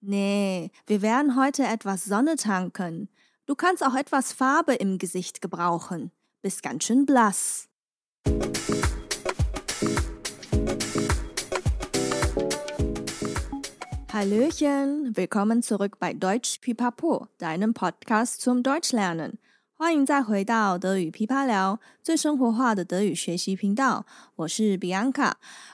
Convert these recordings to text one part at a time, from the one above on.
Nee, wir werden heute etwas Sonne tanken. Du kannst auch etwas Farbe im Gesicht gebrauchen. Bist ganz schön blass. Hallöchen, willkommen zurück bei Deutsch Pipapo, deinem Podcast zum Deutschlernen. 欢迎再回到德语噼啪聊，最生活化的德语学习频道。我是 Bianca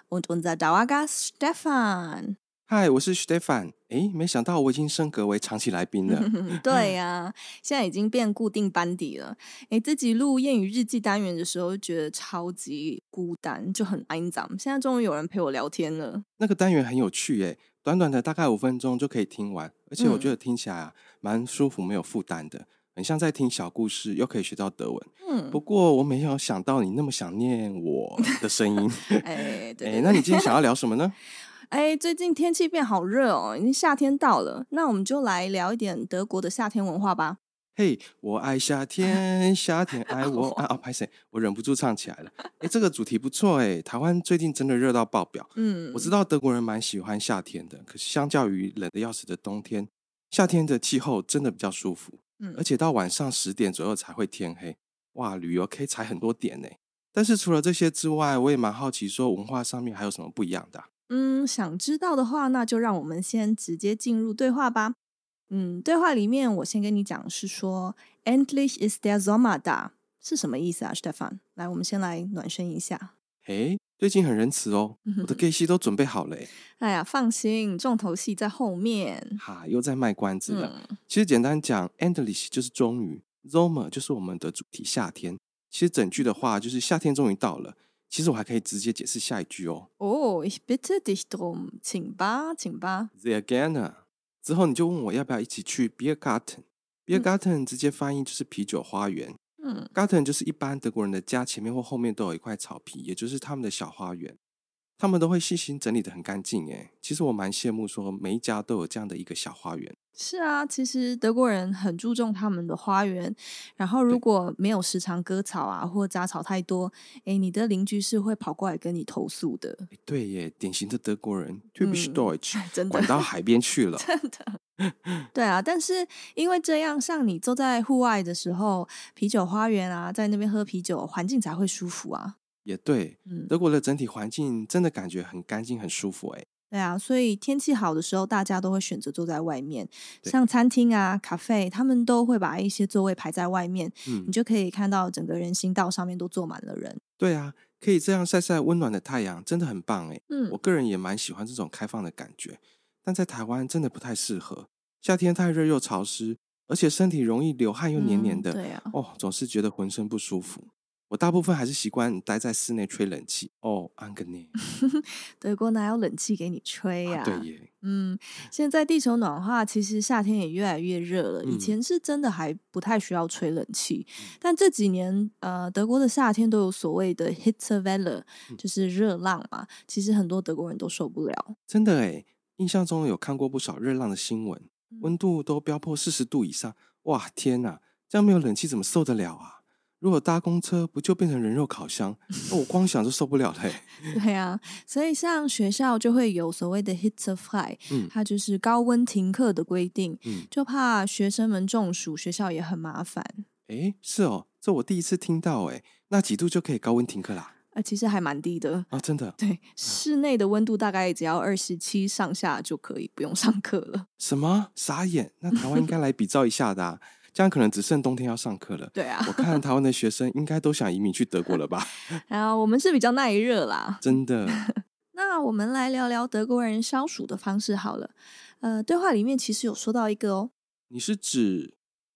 und unser Dauergast Stefan。 嗨，我是 Stefan。哎，没想到我已经升格为长期来宾了。对呀、啊，现在已经变固定班底了。哎，自己录谚语日记单元的时候，觉得超级孤单，就很安静。现在终于有人陪我聊天了。那个单元很有趣哎，短短的大概五分钟就可以听完，而且我觉得听起来啊，蛮舒服，没有负担的。很像在听小故事，又可以学到德文。嗯，不过我没有想到你那么想念我的声音。哎，对，哎，那你今天想要聊什么呢？哎，最近天气变好热哦，已经夏天到了。那我们就来聊一点德国的夏天文化吧。嘿，我爱夏天，夏天爱我。啊，哦，拍谁，我忍不住唱起来了。哎，这个主题不错哎。台湾最近真的热到爆表。嗯，我知道德国人蛮喜欢夏天的，可是相较于冷的要死的冬天，夏天的气候真的比较舒服。嗯，而且到晚上十点左右才会天黑，哇，旅游可以踩很多点呢。但是除了这些之外，我也蛮好奇，说文化上面还有什么不一样的啊？嗯，想知道的话，那就让我们先直接进入对话吧。嗯，对话里面我先跟你讲是说，Endlich ist der Sommer da，是什么意思啊，Stefan？来，我们先来暖身一下。诶，最近很仁慈哦，我的戏都准备好了。哎呀，放心，重头戏在后面。哈，又在卖关子了。嗯、其实简单讲，Endlich 就是终于，Sommer 就是我们的主题夏天。其实整句的话就是夏天终于到了。其实我还可以直接解释下一句哦。哦、oh,，Ich bitte dich drum，请吧，请吧。Sehr gerne。之后你就问我要不要一起去 Beer Garten。Beer Garten 直接翻译就是啤酒花园。嗯，Garten 就是一般德国人的家前面或后面都有一块草皮，也就是他们的小花园。他们都会细心整理的很干净，哎，其实我蛮羡慕，说每一家都有这样的一个小花园。是啊，其实德国人很注重他们的花园，然后如果没有时常割草啊，或杂草太多，诶，你的邻居是会跑过来跟你投诉的。对耶，典型的德国人，typisch Deutsch，真的，管到海边去了，真的。对啊，但是因为这样，像你坐在户外的时候，啤酒花园啊，在那边喝啤酒，环境才会舒服啊。也对，嗯，德国的整体环境真的感觉很干净、很舒服，哎。对啊，所以天气好的时候，大家都会选择坐在外面，像餐厅啊、咖啡，他们都会把一些座位排在外面，嗯，你就可以看到整个人行道上面都坐满了人。对啊，可以这样晒晒温暖的太阳，真的很棒，哎。嗯，我个人也蛮喜欢这种开放的感觉，但在台湾真的不太适合，夏天太热又潮湿，而且身体容易流汗又黏黏的，嗯，对啊，哦，总是觉得浑身不舒服。我大部分还是习惯待在室内吹冷气哦，安格尼。德国哪有冷气给你吹呀？啊？对耶。嗯，现在地球暖化，其实夏天也越来越热了。以前是真的还不太需要吹冷气，嗯，但这几年，呃，德国的夏天都有所谓的 Hitzewelle，就是热浪嘛。其实很多德国人都受不了。真的诶，印象中有看过不少热浪的新闻，温度都飙破四十度以上。哇，天哪，这样没有冷气怎么受得了啊？如果搭公车，不就变成人肉烤箱？我光想就受不了嘞。对啊，所以像学校就会有所谓的 Hitzefrei，嗯，它就是高温停课的规定，嗯，就怕学生们中暑，学校也很麻烦。哎，是哦，这我第一次听到，哎，那几度就可以高温停课啦？啊，其实还蛮低的啊，真的。对，室内的温度大概只要二十七上下就可以不用上课了。什么？傻眼？那台湾应该来比照一下的啊。这样可能只剩冬天要上课了。对啊，我看台湾的学生应该都想移民去德国了吧？啊我们是比较耐热啦，真的。那我们来聊聊德国人消暑的方式好了。呃，对话里面其实有说到一个哦，你是指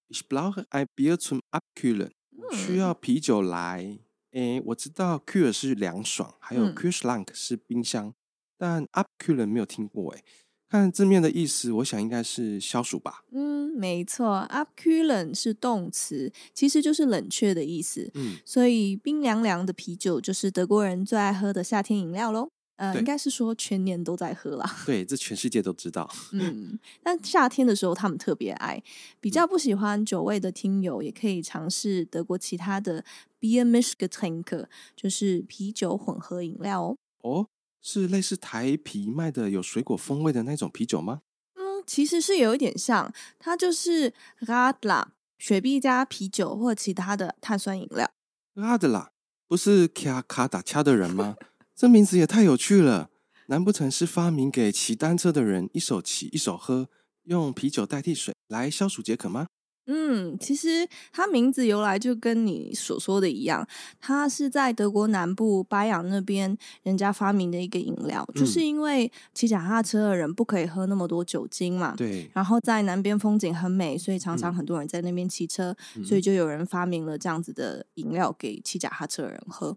Ich brauche ein Bier zum Abkühlen，需要啤酒来。诶，我知道 Kühl 是凉爽，还有 Kühlschrank 是冰箱，嗯、但 Abkühlen 没有听过诶。看字面的意思，我想应该是消暑吧。嗯，没错，abkühlen 是动词，其实就是冷却的意思。嗯，所以冰凉凉的啤酒就是德国人最爱喝的夏天饮料喽。呃，对应该是说全年都在喝啦。对，这全世界都知道。嗯，但夏天的时候他们特别爱。比较不喜欢酒味的听友，也可以尝试德国其他的 Beer m i s c h g e t r i n k 就是啤酒混合饮料哦。哦。是类似台啤卖的有水果风味的那种啤酒吗？嗯，其实是有一点像，它就是 Radler 雪碧加啤酒或其他的碳酸饮料。Radler 不是卡卡打掐的人吗？这名字也太有趣了，难不成是发明给骑单车的人一手骑一手喝，用啤酒代替水来消暑解渴吗？嗯，其实它名字由来就跟你所说的一样，它是在德国南部巴阳那边人家发明的一个饮料，嗯、就是因为骑脚踏车的人不可以喝那么多酒精嘛。对。然后在南边风景很美，所以常常很多人在那边骑车，嗯、所以就有人发明了这样子的饮料给骑脚踏车的人喝。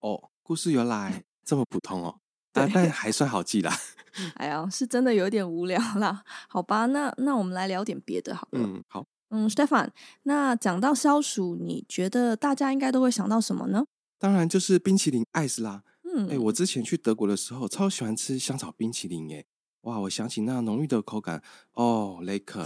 哦，故事原来 这么普通哦，但但还算好记啦。哎呀，是真的有点无聊啦。好吧，那那我们来聊点别的好了。嗯，好。嗯，Stefan，那讲到消暑，你觉得大家应该都会想到什么呢？当然就是冰淇淋 ice 啦。嗯，哎，我之前去德国的时候，超喜欢吃香草冰淇淋耶。哇，我想起那浓郁的口感，哦，lecker。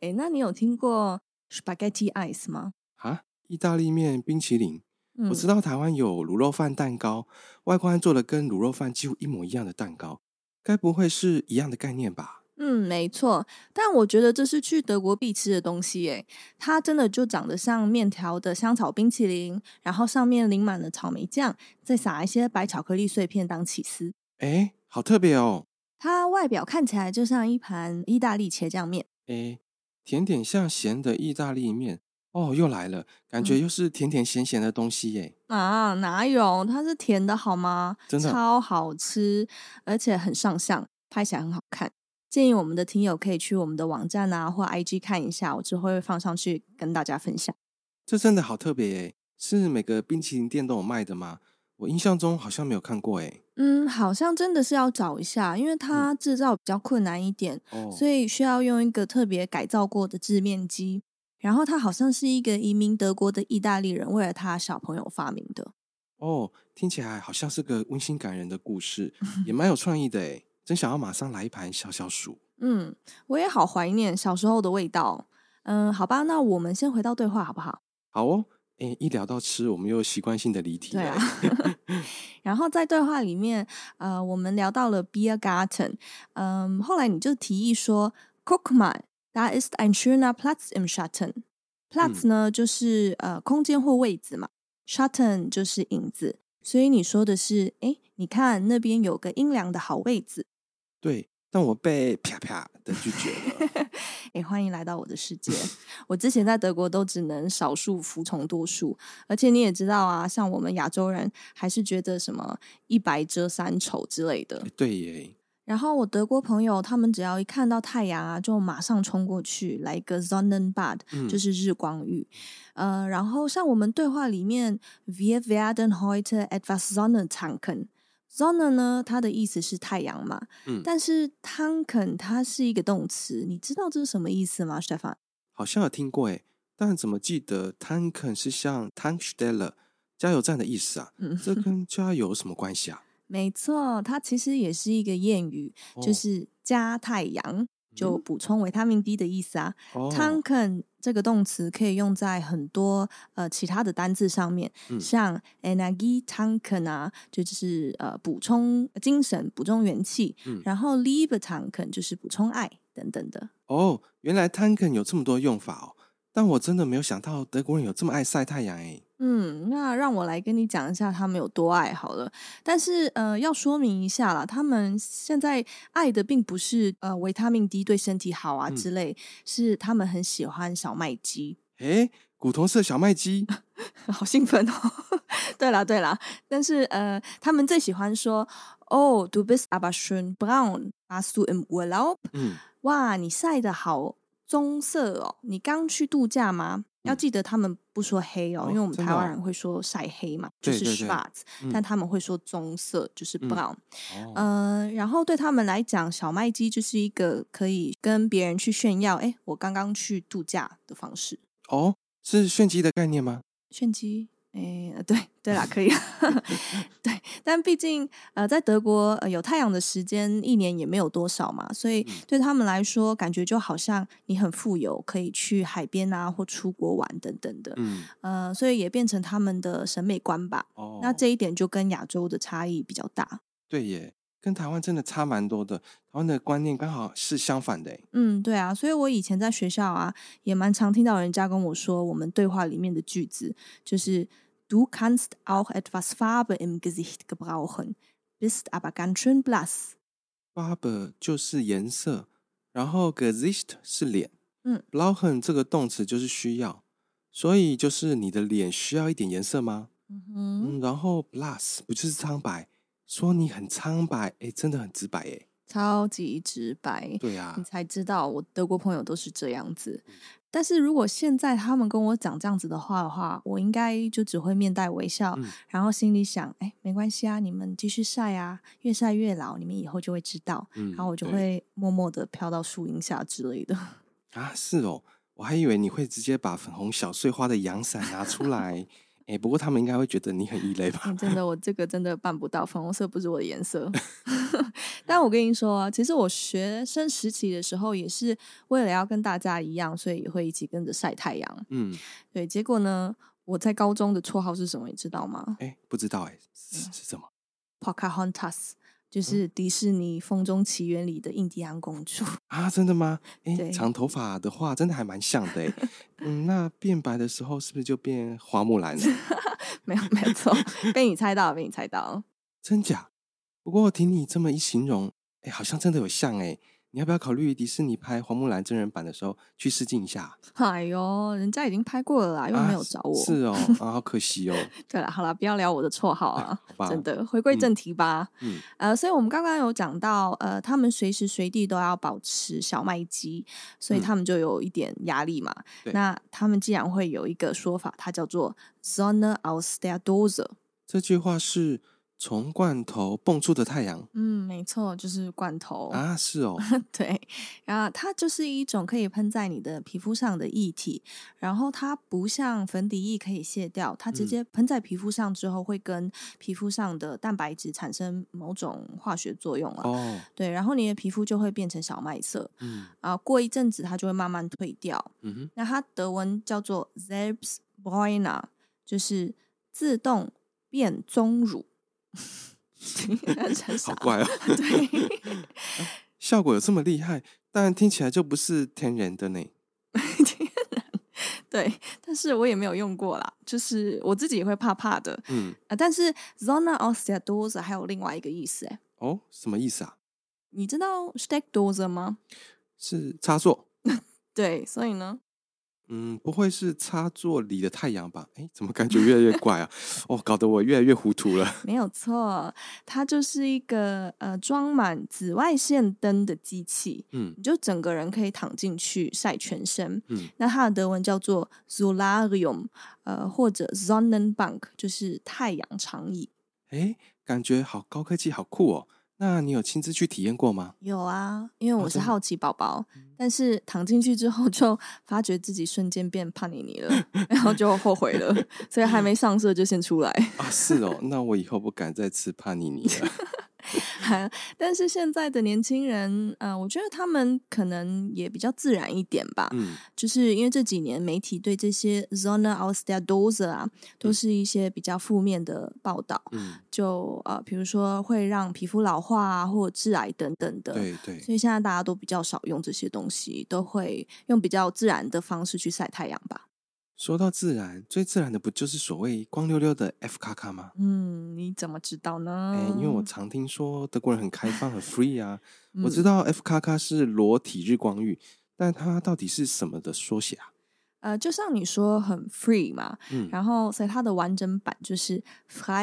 哎，那你有听过 spaghetti ice 吗？啊，意大利面冰淇淋。嗯，我知道台湾有卤肉饭蛋糕，外观做的跟卤肉饭几乎一模一样的蛋糕，该不会是一样的概念吧？嗯，没错，但我觉得这是去德国必吃的东西诶，它真的就长得像面条的香草冰淇淋，然后上面淋满了草莓酱，再撒一些白巧克力碎片当起司。诶，好特别哦！它外表看起来就像一盘意大利茄酱面。诶，甜点像咸的意大利面哦，又来了，感觉又是甜甜咸咸的东西耶。啊，哪有？它是甜的好吗？真的超好吃，而且很上相，拍起来很好看。建议我们的听友可以去我们的网站啊或 IG 看一下，我之后会放上去跟大家分享。这真的好特别诶，是每个冰淇淋店都有卖的吗？我印象中好像没有看过诶。嗯，好像真的是要找一下，因为它制造比较困难一点，嗯、所以需要用一个特别改造过的制面机。然后它好像是一个移民德国的意大利人为了他小朋友发明的。哦，听起来好像是个温馨感人的故事，也蛮有创意的诶。真想要马上来一盘消消暑。嗯，我也好怀念小时候的味道。嗯，好吧，那我们先回到对话好不好？好哦。诶，一聊到吃，我们又习惯性的离题了。对 啊。然后在对话里面，呃，我们聊到了 Beer Garten。嗯，后来你就提议说，Guck mal, da ist ein schöner Platz im Schatten。Platz 呢，嗯、就是呃空间或位置嘛，Schatten 就是影子。所以你说的是，诶，你看那边有个阴凉的好位置。对，但我被啪啪的拒绝了。哎，欢迎来到我的世界。我之前在德国都只能少数服从多数，而且你也知道啊，像我们亚洲人还是觉得什么一白遮三丑之类的。对耶。然后我德国朋友他们只要一看到太阳啊，就马上冲过去来一个 Sonnenbad，嗯，就是日光浴。呃，然后像我们对话里面，Wir werden heute etwas Sonne tanken。Sonne 呢，它的意思是太阳嘛，嗯，但是 tanken 它是一个动词，你知道这是什么意思吗，Stefan？好像有听过诶，但怎么记得 tanken 是像 Tankstelle 加油站的意思啊？嗯，这跟加油有什么关系啊？没错，它其实也是一个谚语，哦，就是加太阳。就补充维他命 D 的意思啊。Oh. Tanken 这个动词可以用在很多呃其他的单字上面，嗯、像 Energie tanken 啊，就，就是呃补充精神、补充元气。嗯、然后 Liebe tanken 就是补充爱等等的。哦，oh, 原来 Tanken 有这么多用法哦。但我真的没有想到德国人有这么爱晒太阳诶。嗯，那让我来跟你讲一下他们有多爱好了。但是呃，要说明一下啦，他们现在爱的并不是呃维他命 D 对身体好啊之类，嗯、是他们很喜欢小麦鸡。诶，古铜色小麦鸡，好兴奋哦！对啦对啦，但是呃，他们最喜欢说哦，du bist aber schön braun, warst du im Urlaub？嗯，哇，你晒得好。棕色哦，你刚去度假吗？要记得他们不说黑哦，因为我们台湾人会说晒黑嘛，就是 schwarz，但他们会说棕色，就是 brown。嗯，然后对他们来讲，小麦鸡就是一个可以跟别人去炫耀，哎，我刚刚去度假的方式。哦，是炫鸡的概念吗？炫鸡。哎，对对啦，可以，对，但毕竟呃，在德国呃有太阳的时间一年也没有多少嘛，所以对他们来说，感觉就好像你很富有，可以去海边啊或出国玩等等的，嗯，呃，所以也变成他们的审美观吧。哦，那这一点就跟亚洲的差异比较大。对耶。跟台湾真的差蛮多的，台湾的观念刚好是相反的。嗯，对啊，所以我以前在学校啊，也蛮常听到人家跟我说，我们对话里面的句子就是：“Du kannst auch etwas Farbe im Gesicht gebrauchen, bist aber ganz schön blass。” Farbe 就是颜色，然后 Gesicht 是脸，嗯，brauchen 这个动词就是需要，所以就是你的脸需要一点颜色吗？嗯哼，嗯，然后 blass 不就是苍白？说你很苍白，哎，真的很直白，哎，超级直白。对呀、啊，你才知道我德国朋友都是这样子。嗯、但是如果现在他们跟我讲这样子的话的话，我应该就只会面带微笑，嗯、然后心里想，哎，没关系啊，你们继续晒啊，越晒越老，你们以后就会知道。嗯、然后我就会默默的飘到树荫下之类的。啊，是哦，我还以为你会直接把粉红小碎花的阳伞拿出来。哎，不过他们应该会觉得你很异类吧？嗯、真的，我这个真的办不到，粉红色不是我的颜色。但我跟你说啊，其实我学生时期的时候，也是为了要跟大家一样，所以也会一起跟着晒太阳。嗯，对。结果呢，我在高中的绰号是什么？你知道吗？哎，不知道哎，是是什么？Pocahontas。就是迪士尼《风中奇缘》里的印第安公主 啊，真的吗？哎，欸长头发的话，真的还蛮像的欸。嗯，那变白的时候是不是就变花木兰了？没有，没有错，被你猜到了，被你猜到了。真假？不过听你这么一形容，哎，好像真的有像哎。你要不要考虑迪士尼拍《花木兰》真人版的时候去试镜一下？哎呦，人家已经拍过了啦，又没有找我。啊是哦，啊，好可惜哦。对了，好了，不要聊我的绰号啊，真的，回归正题吧。嗯，呃，所以我们刚刚有讲到，呃，他们随时随地都要保持小麦鸡，所以他们就有一点压力嘛。嗯、那他们既然会有一个说法，它叫做 “zona a u s t e r d o s e。这句话是。从罐头蹦出的太阳，嗯，没错，就是罐头。啊，是哦，对，然后它就是一种可以喷在你的皮肤上的液体，然后它不像粉底液可以卸掉，它直接喷在皮肤上之后会跟皮肤上的蛋白质产生某种化学作用啊，哦，对，然后你的皮肤就会变成小麦色，嗯，啊，过一阵子它就会慢慢退掉，嗯哼，那它德文叫做 Selbstbräuner，就是自动变棕乳。好怪哦！对，效果有这么厉害，但听起来就不是天然的呢。天然，对，但是我也没有用过啦，就是我自己也会怕怕的。嗯啊，但是 zona osteodosa 还有另外一个意思哎。哦，什么意思啊？你知道 Steckdose 吗？是插座。对，所以呢？嗯，不会是插座里的太阳吧？哎，怎么感觉越来越怪啊？哦，搞得我越来越糊涂了。没有错，它就是一个呃装满紫外线灯的机器。嗯，你就整个人可以躺进去晒全身。嗯，那它的德文叫做 Solarium，呃，或者 Sonnenbank，就是太阳长椅。哎，感觉好高科技，好酷哦。那你有亲自去体验过吗？有啊，因为我是好奇宝宝，哦、但是躺进去之后就发觉自己瞬间变帕尼尼了，然后就后悔了，所以还没上色就先出来啊。是哦，那我以后不敢再吃帕尼尼了。但是现在的年轻人，嗯、呃，我觉得他们可能也比较自然一点吧。嗯，就是因为这几年媒体对这些 Sonne aus der Dose 啊，都是一些比较负面的报道。嗯，就呃，比如说会让皮肤老化啊，或者致癌等等的。对对。所以现在大家都比较少用这些东西，都会用比较自然的方式去晒太阳吧。说到自然，最自然的不就是所谓光溜溜的 F 卡卡吗？嗯，你怎么知道呢？哎，因为我常听说德国人很开放、很 free 啊。嗯、我知道 F 卡卡是裸体日光浴，但它到底是什么的缩写啊？呃，就像你说很 free 嘛，嗯，然后所以它的完整版就是化，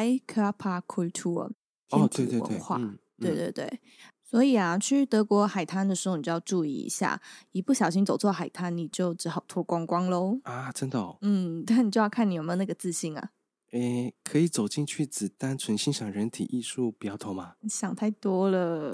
哦，对对对，嗯、对对对。所以啊，去德国海滩的时候，你就要注意一下，一不小心走错海滩，你就只好脱光光喽。啊，真的哦。嗯，但你就要看你有没有那个自信啊。诶，可以走进去只单纯欣赏人体艺术，不要脱吗？你想太多了。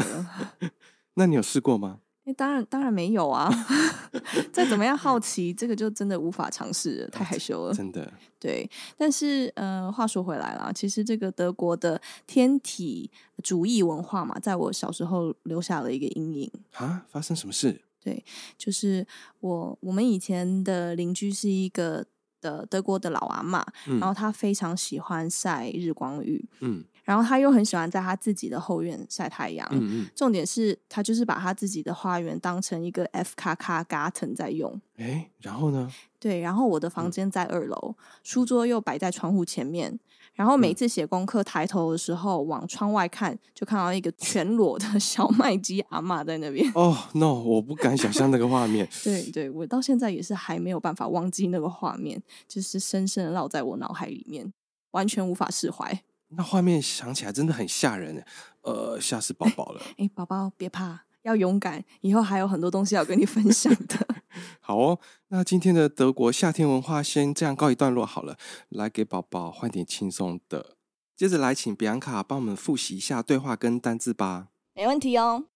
那你有试过吗？诶，当然，当然没有啊！再怎么样好奇，这个就真的无法尝试了，太害羞了。真的。对，但是呃，话说回来了，其实这个德国的天体主义文化嘛，在我小时候留下了一个阴影。啊，发生什么事？对，就是我我们以前的邻居是一个的德国的老阿妈，嗯，然后他非常喜欢晒日光浴。嗯。然后他又很喜欢在他自己的后院晒太阳。嗯嗯。重点是他就是把他自己的花园当成一个 F 卡卡 garden 在用。哎，然后呢？对，然后我的房间在二楼，嗯、书桌又摆在窗户前面。然后每次写功课抬头的时候，嗯、往窗外看，就看到一个全裸的 小麦基阿妈在那边。哦、oh,，no！我不敢想象那个画面。对对，我到现在也是还没有办法忘记那个画面，就是深深的烙在我脑海里面，完全无法释怀。那画面想起来真的很吓人，呃，吓死宝宝了。哎，宝宝别怕，要勇敢，以后还有很多东西要跟你分享的。好哦，那今天的德国夏天文化先这样告一段落好了，来给宝宝换点轻松的。接着来请比安卡帮我们复习一下对话跟单字吧。没问题哦。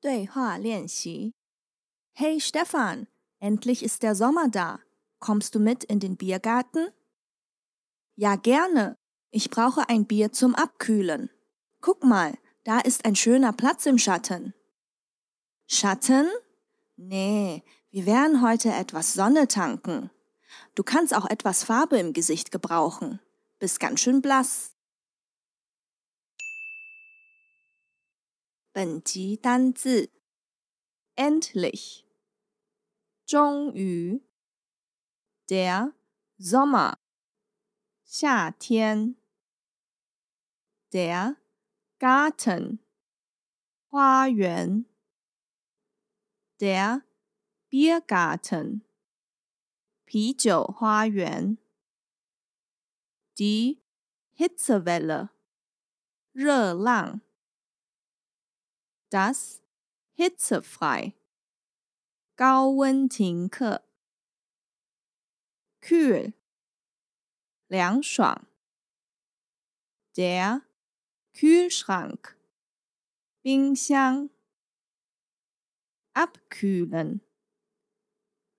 对话练习：Hey Stefan，endlich ist der Sommer da，kommst du mit in den Biergarten？Ja, gerne. Ich brauche ein Bier zum Abkühlen. Guck mal, da ist ein schöner Platz im Schatten. Schatten? Nee, wir werden heute etwas Sonne tanken. Du kannst auch etwas Farbe im Gesicht gebrauchen. Bist ganz schön blass. 本集单字 endlich 终于 der Sommer 夏天，there garden 花园，there beer garden 啤酒花园，die Hitzewelle 热浪，das Hitzefrei 高温停课，kühl 凉爽，der Kühlschrank 冰箱，abkühlen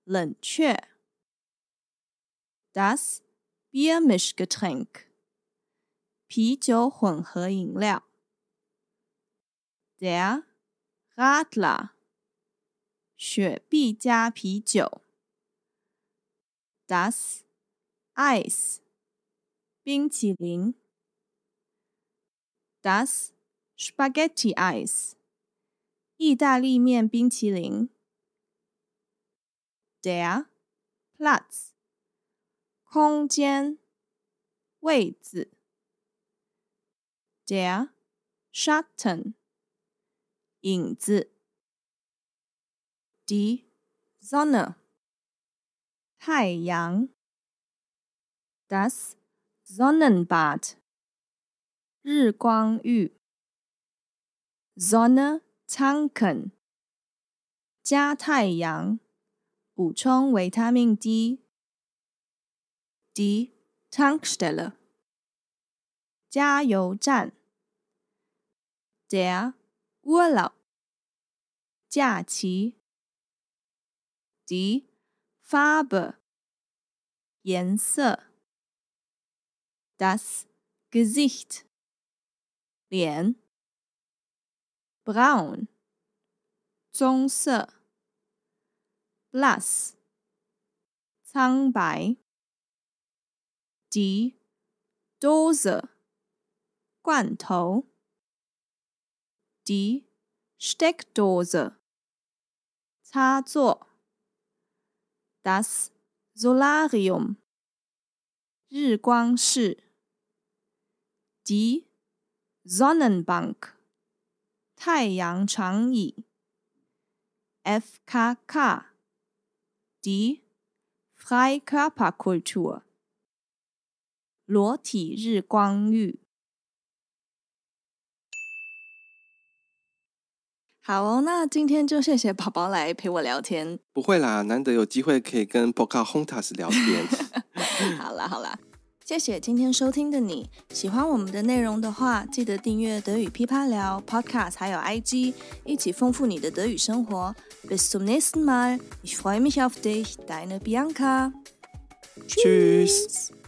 冷却，das Biermischgetränk 啤酒混合饮料，der Radler 雪碧加啤酒，das Eis 冰淇淋，Das Spaghetti Eis，意大利面冰淇淋，Der Platz，空间，位子，Der Schatten，影子，Die Sonne，太阳，Das Sonnenbad 日光浴，Sonne tanken 加太阳，补充维他命 D。D Tankstelle 加油站，Der Urlaub 假期 D Farbe 颜色。Das Gesicht 脸 Braun 棕色 Blass 苍白 Die Dose 罐头 Die Steckdose 插座 Das Solarium 日光室。D, Sonnenbank 太阳长椅。F, Kaka D, Freikörperkultur 裸体日光浴。好哦，那今天就谢谢宝宝来陪我聊天。不会啦，难得有机会可以跟 Poka Hontas 聊天。好啦，好啦。谢谢今天收听的你。喜欢我们的内容的话，记得订阅德语噼啪聊 Podcast，还有 IG，一起丰富你的德语生活。Bis zum nächsten Mal. Ich freue mich auf dich. Deine Bianca. Tschüss.